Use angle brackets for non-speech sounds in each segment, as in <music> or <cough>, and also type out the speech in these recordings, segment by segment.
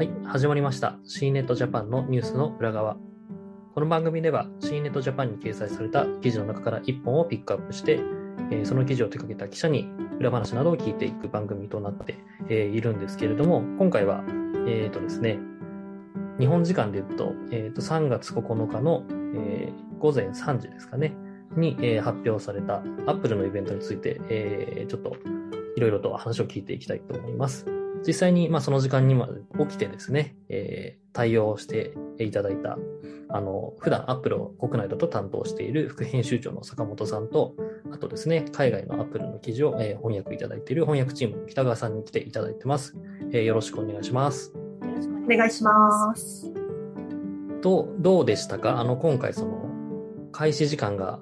はい、始まりました。C ネットジャパンのニュースの裏側。この番組では C ネットジャパンに掲載された記事の中から1本をピックアップして、えその記事を手掛けた記者に裏話などを聞いていく番組となって、えいるんですけれども、今回は、えーとですね、日本時間で言うと、えーと3月9日の、えー午前3時ですかね、に、え発表された Apple のイベントについて、えちょっといろいろと話を聞いていきたいと思います。実際に、まあ、その時間に起きてですね、えー対応していただいた、あの、普段アップルを国内だと担当している副編集長の坂本さんと、あとですね、海外のアップルの記事を、えー翻訳いただいている翻訳チームの北川さんに来ていただいてます。えーよろしくお願いします。よろしくおお願いします。どう、どうでしたか？あの、今回その、開始時間が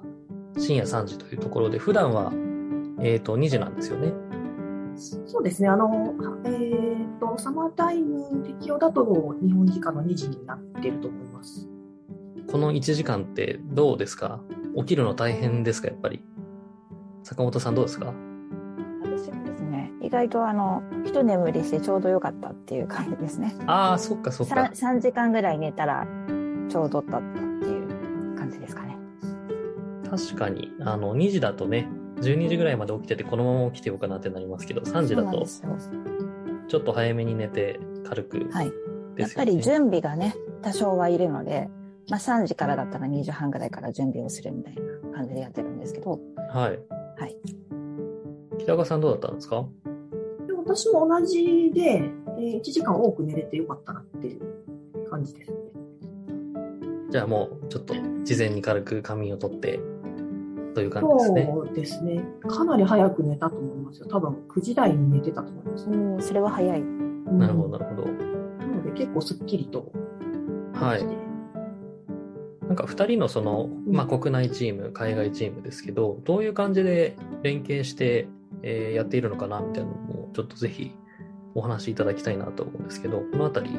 深夜3時というところで、普段は、えっ、と、2時なんですよね。そうですね、あの、えっ、と、サマータイム適用だと日本時間の2時になってると思います。この1時間ってどうですか？起きるの大変ですかやっぱり？坂本さんどうですか？私はですね、意外とあの、一眠りしてちょうど良かったっていう感じですね。ああ、そっかそっか 3, 3時間ぐらい寝たらちょうどだったっていう感じですかね。確かに、あの、2時だとね、12時ぐらいまで起きてて、このまま起きてようかなってなりますけど、3時だとちょっと早めに寝て、軽くはい。やっぱり準備がね、多少はいるので、まあ3時からだったら2時半ぐらいから準備をするみたいな感じでやってるんですけど、はい。はい。北川さんどうだったんですか？で私も同じで、えー1時間多く寝れてよかったなっていう感じですね。じゃあもう、ちょっと、事前に軽く仮眠を取って、という感じですね。そうですね。かなり早く寝たと思いますよ。多分9時台に寝てたと思います。うん、それは早い。なるほど、なるほど。なので結構すっきりと。はい。なんか2人のその、まあ、国内チーム、海外チームですけど、どういう感じで連携して、えーやっているのかなみたいなのも、ちょっとぜひお話しいただきたいなと思うんですけど、このあたり、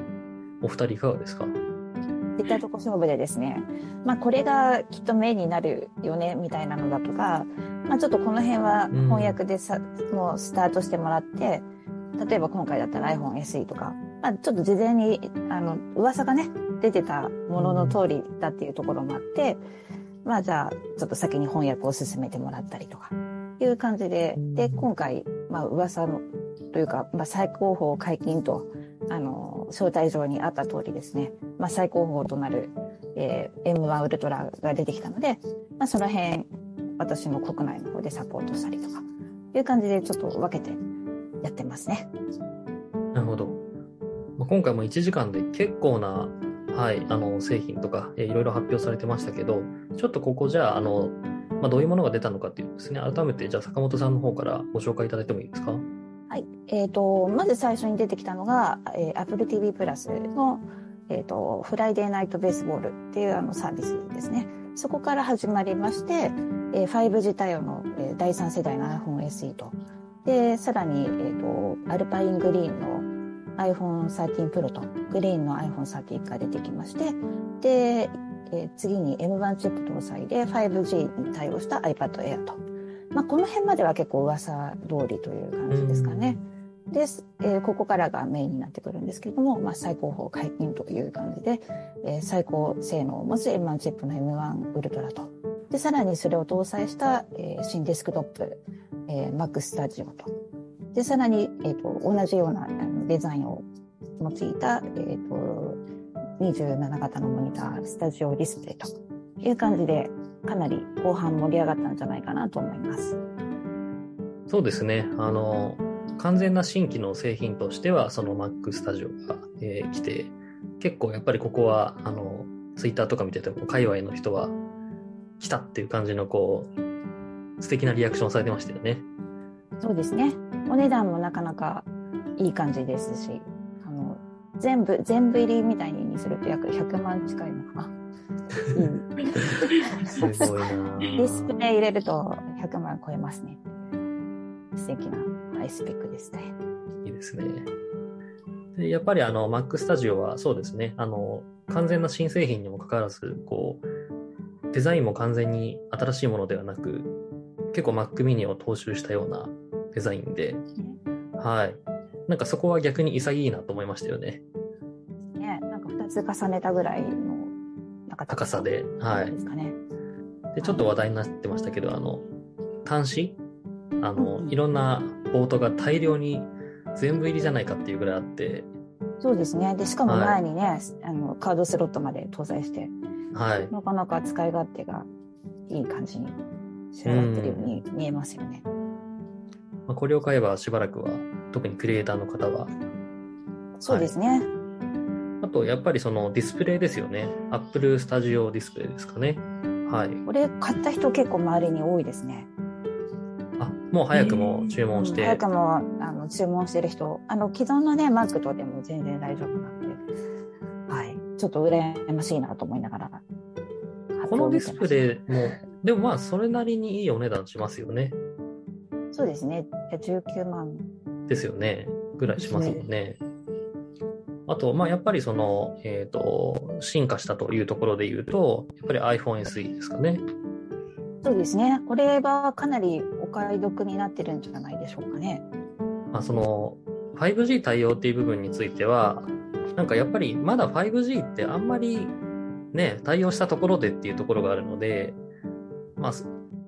お二人いかがですか？いったとこ勝負でですね、まあこれがきっとメインになるよねみたいなのだとか、まあちょっとこの辺は翻訳でさ、もうスタートしてもらって、例えば今回だったら iPhone SE とか、まあちょっと事前に、あの、噂がね、出てたものの通りだっていうところもあって、まあじゃあちょっと先に翻訳を進めてもらったりとか、いう感じで、で、今回、まあ噂の、というか、まあ最高峰解禁と、あの、招待状にあった通りですね、まあ、最高峰となる、えー M1 ウルトラが出てきたので、まあ、その辺、私も国内の方でサポートしたりとか、いう感じでちょっと分けてやってますね。なるほど。まあ、今回も1時間で結構な、はい、あの、製品とか、いろいろ発表されてましたけど、ちょっとここじゃあ、あの、まあ、どういうものが出たのかっていうですね、改めて、じゃあ坂本さんの方からご紹介いただいてもいいですか？はい。えっ、と、まず最初に出てきたのが、えー Apple TV プラスの、えっ、と、フライデーナイトベースボールっていうあのサービスですね。そこから始まりまして、えー 5G 対応の、えー第3世代の iPhone SE と、で、さらに、えっ、と、アルパイングリーンの iPhone 13 Pro と、グリーンの iPhone 13が出てきまして、で、えー次に M1 チップ搭載で 5G に対応した iPad Air と。まあ、この辺までは結構噂通りという感じですかね。です、えーここからがメインになってくるんですけれども、まあ、最高峰解禁という感じで、えー最高性能を持つ M1 チップの M1 ウルトラと。で、さらにそれを搭載した、えー新デスクトップ、えー Mac Studio と。で、さらに、えっ、と、同じようなデザインを用いた、えっ、と、27型のモニター、スタジオディスプレイという感じで、かなり後半盛り上がったんじゃないかなと思います。そうですね。あの、完全な新規の製品としては、その Mac Studio が、えー来て、結構やっぱりここは、あの、Twitter とか見てても、界隈の人は、来たっていう感じの、こう、素敵なリアクションをされてましたよね。そうですね。お値段もなかなかいい感じですし、あの、全部、全部入りみたいにすると約100万近いのかな。うん。すごいなデぁィスプレイ入れると100万超えますね。素敵なハイスペックですね。いいですね。でやっぱりあの Mac Studio はそうですね、あの、完全な新製品にもかかわらず、こう、デザインも完全に新しいものではなく、結構 Mac mini を踏襲したようなデザインで、はい。なんかそこは逆に潔いなと思いましたよね。つ重ねたぐらいのなんか高さで、はいで。すかね。で、ちょっと話題になってましたけど、あの、端子？あの、うんいろんなポートが大量に全部入りじゃないかっていうぐらいあって、そうですね。で、しかもはい前にね、あの、カードスロットまで搭載して、はい。なかなか使い勝手がいい感じに仕上がってるように見えますよね。まあ、これを買えばしばらくは、特にクリエイターの方は、そうですね。あと、やっぱりそのディスプレイですよね。Apple Studio ディスプレイですかね。はい。これ買った人結構周りに多いですね。あ、もう早くも注文して、早くもあの注文してる人、あの既存のね、Mac とでも全然大丈夫なんで、はい。ちょっと羨ましいなと思いながら。このディスプイ。レイも、でもまあ、それなりにいいお値段しますよね。そうですね。19万。ですよね。ぐらいしますもんね。あと、まあ、やっぱりその、えっ、と、進化したというところで言うと、やっぱり iPhone SE ですかね。そうですね。これはかなりお買い得になってるんじゃないでしょうかね。まあ、その、5G 対応っていう部分については、なんかやっぱりまだ 5G ってあんまりね、対応したところでっていうところがあるので、まあ、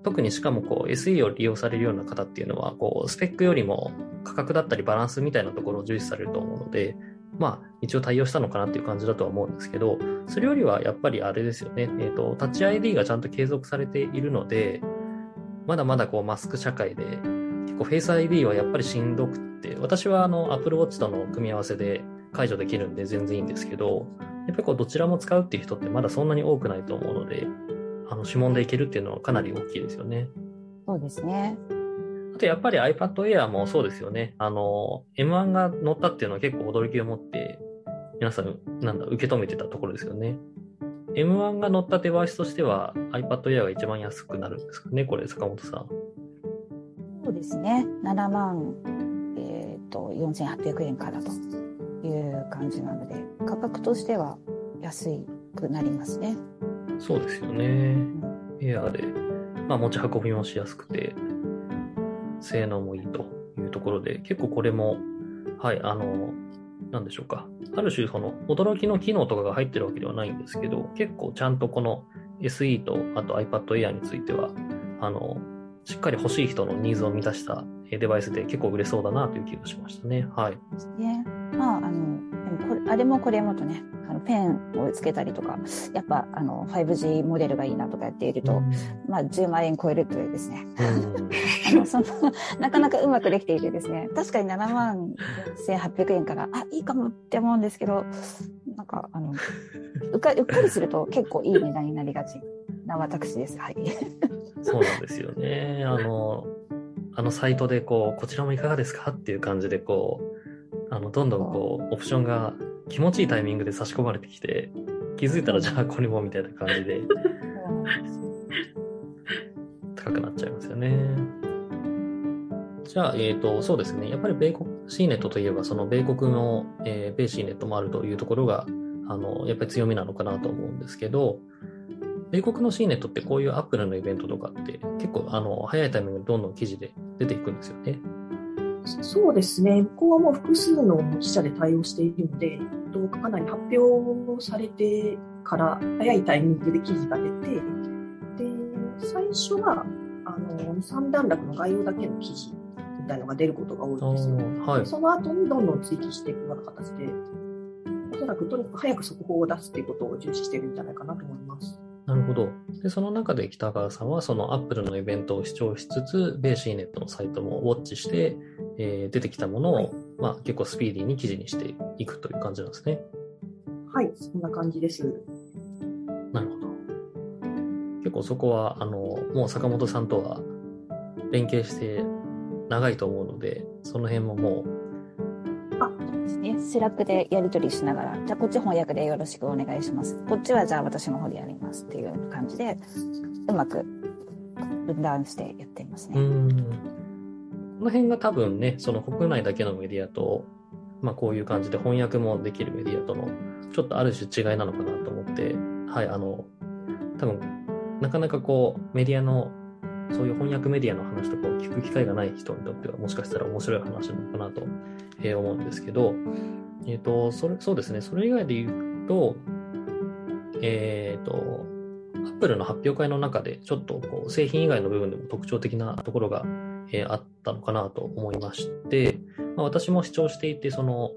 特にしかもこう SE を利用されるような方っていうのは、こう、スペックよりも価格だったりバランスみたいなところを重視されると思うので、まあ、一応対応したのかなっていう感じだとは思うんですけど、それよりはやっぱりあれですよね、えっ、と、タッチ ID がちゃんと継続されているので、まだまだこうマスク社会で、結構 Face ID はやっぱりしんどくって、私はあの Apple Watch との組み合わせで解除できるんで全然いいんですけど、やっぱりこうどちらも使うっていう人ってまだそんなに多くないと思うので、あの指紋でいけるっていうのはかなり大きいですよね。そうですね。あとやっぱり iPad Air もそうですよね。あの、M1 が乗ったっていうのは結構驚きを持って、皆さん、なんだ、受け止めてたところですよね。M1 が乗ったデバイスとしては iPad Air が一番安くなるんですかね、これ、坂本さん。そうですね。7万、えっ、と、4800円からという感じなので、価格としては安くなりますね。そうですよね。エアーで、まあ、持ち運びもしやすくて、性能もいいというところで、結構これも、はい、あの、なんでしょうか。ある種、その、驚きの機能とかが入ってるわけではないんですけど、結構ちゃんとこの SE と、あと iPad Air については、あの、しっかり欲しい人のニーズを満たしたデバイスで結構売れそうだなという気がしましたね。はい。ね。まあ、あの、これあれもこれもとね、ペンをつけたりとか、やっぱあの 5G モデルがいいなとかやっていると、まあ10万円超えるというですね、うん <laughs> あのそのなかなかうまくできていてですね、確かに7万1800円から、あ、いいかもって思うんですけど、なんか、あの、うっかうっかりすると結構いい値段になりがちな私です。はい。そうなんですよね。あの、あのサイトでこう、こちらもいかがですか？っていう感じでこう、あの、どんどんこう、オプションが気持ちいいタイミングで差し込まれてきて、気づいたらじゃあこれもみたいな感じで高くなっちゃいますよね。じゃあ、えっ、と、そうですね。やっぱり米国、シーネットといえば、その米国の、えー米シーネットもあるというところが、あの、やっぱり強みなのかなと思うんですけど、米国のシーネットってこういうアップルのイベントとかって結構あの早いタイミングでどんどん記事で出ていくんですよね。そうですね。ここはもう複数の記者で対応しているので、とかなり発表されてから早いタイミングで記事が出て、で、最初は、あの、三段落の概要だけの記事みたいなのが出ることが多いんですよ。はいで。その後にどんどん追記していくような形で、おそらくとにかく早く速報を出すっていうことを重視してるんじゃないかなと思います。なるほど。で、その中で北川さんはそのアップルのイベントを視聴しつつ、米シーネットのサイトもウォッチして、えー出てきたものを、はいまあ結構スピーディーに記事にしていくという感じなんですね。はい、そんな感じです。なるほど。結構そこは、あの、もう坂本さんとは連携して長いと思うので、その辺ももですね。 Slack でやり取りしながら、じゃあこっち翻訳でよろしくお願いします。こっちはじゃあ私の方でやりますっていう感じで、うまく分担してやっています、ね。この辺が多分ね、その国内だけのメディアと、まあこういう感じで翻訳もできるメディアとの、ちょっとある種違いなのかなと思って、はい、あの、多分、なかなかこう、メディアの、そういう翻訳メディアの話とかを聞く機会がない人にとっては、もしかしたら面白い話なのかなと、え思うんですけど、えっ、と、それ、そうですね、それ以外で言うと、えっ、と、アップルの発表会の中で、ちょっとこう製品以外の部分でも特徴的なところが、えあったのかなと思いまして、まあ、私も視聴していて、その、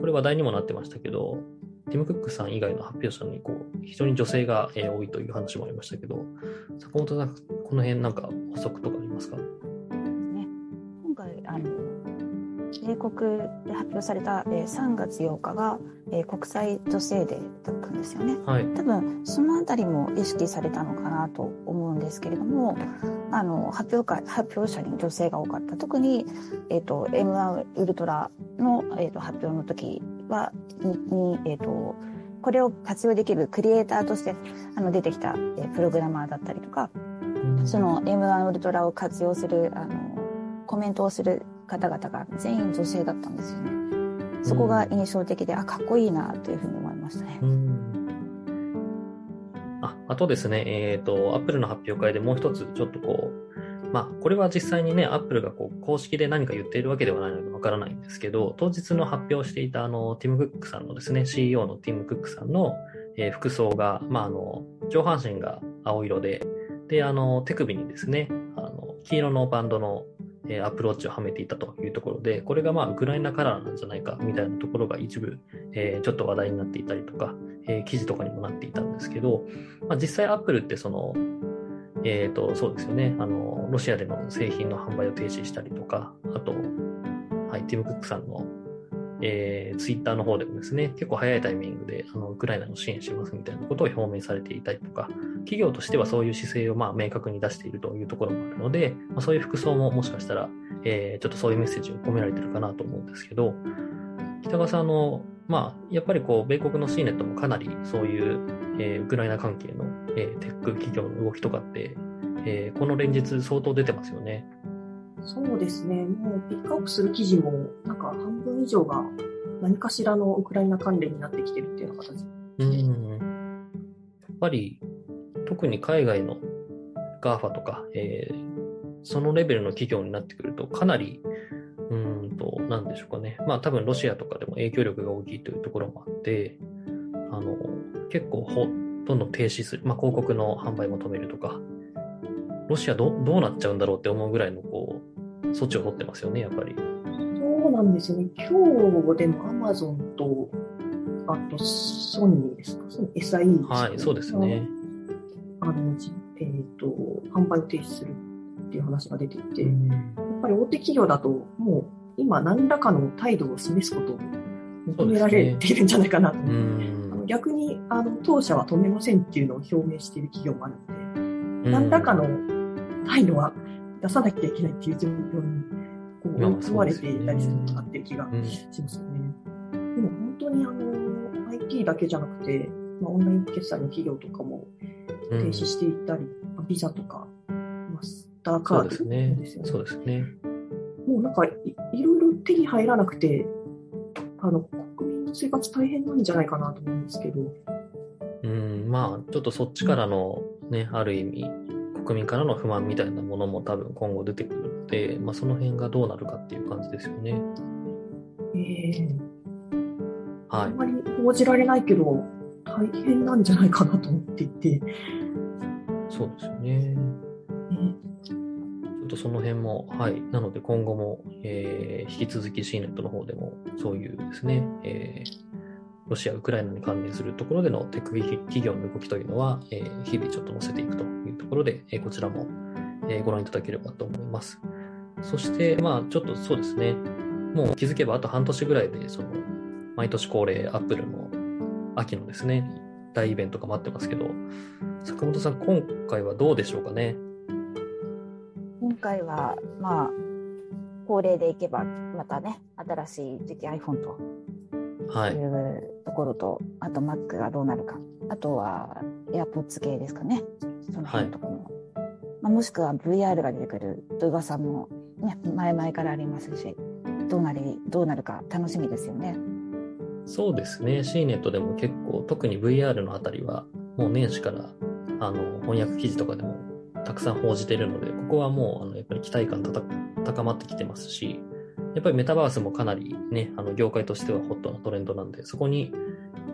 これ話題にもなってましたけど、ティム・クックさん以外の発表者にこう非常に女性がえ多いという話もありましたけど、坂本、この辺なんか補足とかありますか？ね。今回あの米国で発表された、えー3月8日が、えー国際女性デーだったんですよね。はい。多分そのあたりも意識されたのかなと思うんですけれどもあの発表会発表者に女性が多かった特に、えー、と M1 ウルトラの、えー、と発表の時はにに、えー、とこれを活用できるクリエイターとしてあの出てきた、えープログラマーだったりとかその M1 ウルトラを活用するあのコメントをする方々が全員女性だったんですよね。そこが印象的で、あかっこいいなというふうに思いましたね。うんああとですね、えっ、と、アップルの発表会でもう一つ、ちょっとこう、まあ、これは実際にね、アップルがこう公式で何か言っているわけではないのでわからないんですけど、当日の発表していたあの、ティム・クックさんのですね、CEO のティム・クックさんの、えー服装が、まあ、あの、上半身が青色で、で、あの、手首にですね、あの、黄色のバンドの、 Apple Watch をはめていたというところで、これがまあ、ウクライナカラーなんじゃないか、みたいなところが一部、えーちょっと話題になっていたりとか、えー記事とかにもなっていたんですけど、まあ、実際アップルってその、えっ、と、そうですよね、あの、ロシアでの製品の販売を停止したりとか、あと、はい、ティム・クックさんの、えー、ツイッターの方でもですね、結構早いタイミングで、あの、ウクライナの支援しますみたいなことを表明されていたりとか、企業としてはそういう姿勢をまあ明確に出しているというところもあるので、まあ、そういう服装ももしかしたら、えーちょっとそういうメッセージを込められてるかなと思うんですけど、北川さん、あの、まあ、やっぱりこう、米国の C ネットもかなりそういう、えーウクライナ関係の、えーテック企業の動きとかって、えーこの連日相当出てますよね。そうですね。もうピックアップする記事も、なんか半分以上が何かしらのウクライナ関連になってきてるっていうような形。うん。やっぱり、特に海外の GAFA とか、えーそのレベルの企業になってくると、かなり、うーんと、なんでしょうかね。まあ多分ロシアとかでも影響力が大きいというところもあって、あの、結構ほ、どんどん停止する。まあ広告の販売も止めるとか、ロシアどどうなっちゃうんだろうって思うぐらいの、こう、措置を取ってますよね、やっぱり。そうなんですよね。今日でもアマゾンと、あとソニーですか？SIE ですかはい、そうですね。あの、じえっ、と、販売を停止するっていう話が出ていて、うん。やっぱり大手企業だと、もう今何らかの態度を示すことを求められているんじゃないかなと。思うって、あのん。逆にあの当社は止めませんっていうのを表明している企業もあるので、うん。何らかの態度は出さなきゃいけないっていう状況にこうまあ追い込まれていたりするのかなっていう気がうん。しますよね。でも本当にあの IT だけじゃなくて、まあ、オンライン決済の企業とかも停止していったり、まあビザとか、マスターカそうードですねですよ。ねそうですね。もうなんかい、いろいろ手に入らなくて、あの、国民の生活大変なんじゃないかなと思うんですけど、うん、まあ、ちょっとそっちからのね、ある意味、国民からの不満みたいなものも多分今後出てくるので、まあ、その辺がどうなるかっていう感じですよね。ええはいあん。まり報じられないけど、大変なんじゃないかなと思っていて、そうですよね。ねちょっとその辺も、はい。なので今後も、えー引き続き C ネットの方でも、そういうですね、えーロシア、ウクライナに関連するところでのテック企業の動きというのは、えー日々ちょっと載せていくというところで、えーこちらも、えーご覧いただければと思います。そして、まあ、ちょっとそうですね、もう気づけばあと半年ぐらいで、その、毎年恒例、アップルの秋のですね、大イベントが待ってますけど、坂本さん、今回はどうでしょうかね？今回は、まあ、恒例でいけば、またね、新しい次期 iPhone とはいい。うところと、あと Mac がどうなるか、あとは AirPods 系ですかね、その辺のところも。まあ、もしくは VR が出てくるという噂も、ね、前々からありますし、どうなり、どうなるか楽しみですよね。そうですね。C ネットでも結構、特に VR のあたりは、もう年始から、あの、翻訳記事とかでもたくさん報じているので、ここはもう、あの、やっぱり期待感高まってきてますし、やっぱりメタバースもかなりね、あの、業界としてはホットなトレンドなんで、そこに、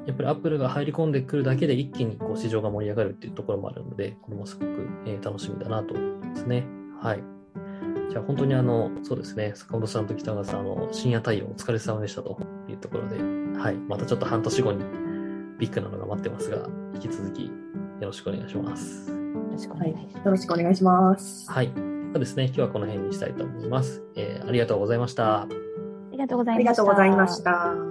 やっぱりアップルが入り込んでくるだけで一気にこう市場が盛り上がるっていうところもあるので、これもすごく、え楽しみだなと思いますね。はい。じゃあ本当にあの、そうですね、坂本さんと北川さん、あの、深夜対応お疲れ様でしたというところで、はい。またちょっと半年後にビッグなのが待ってますが、引き続きよろしくお願いします。よろしくおはい。願いします。よろしくお願いします。はい。そうですね、今日はこの辺にしたいと思います。えーありがとうございました。ありがとうござあいました。りがとうございました。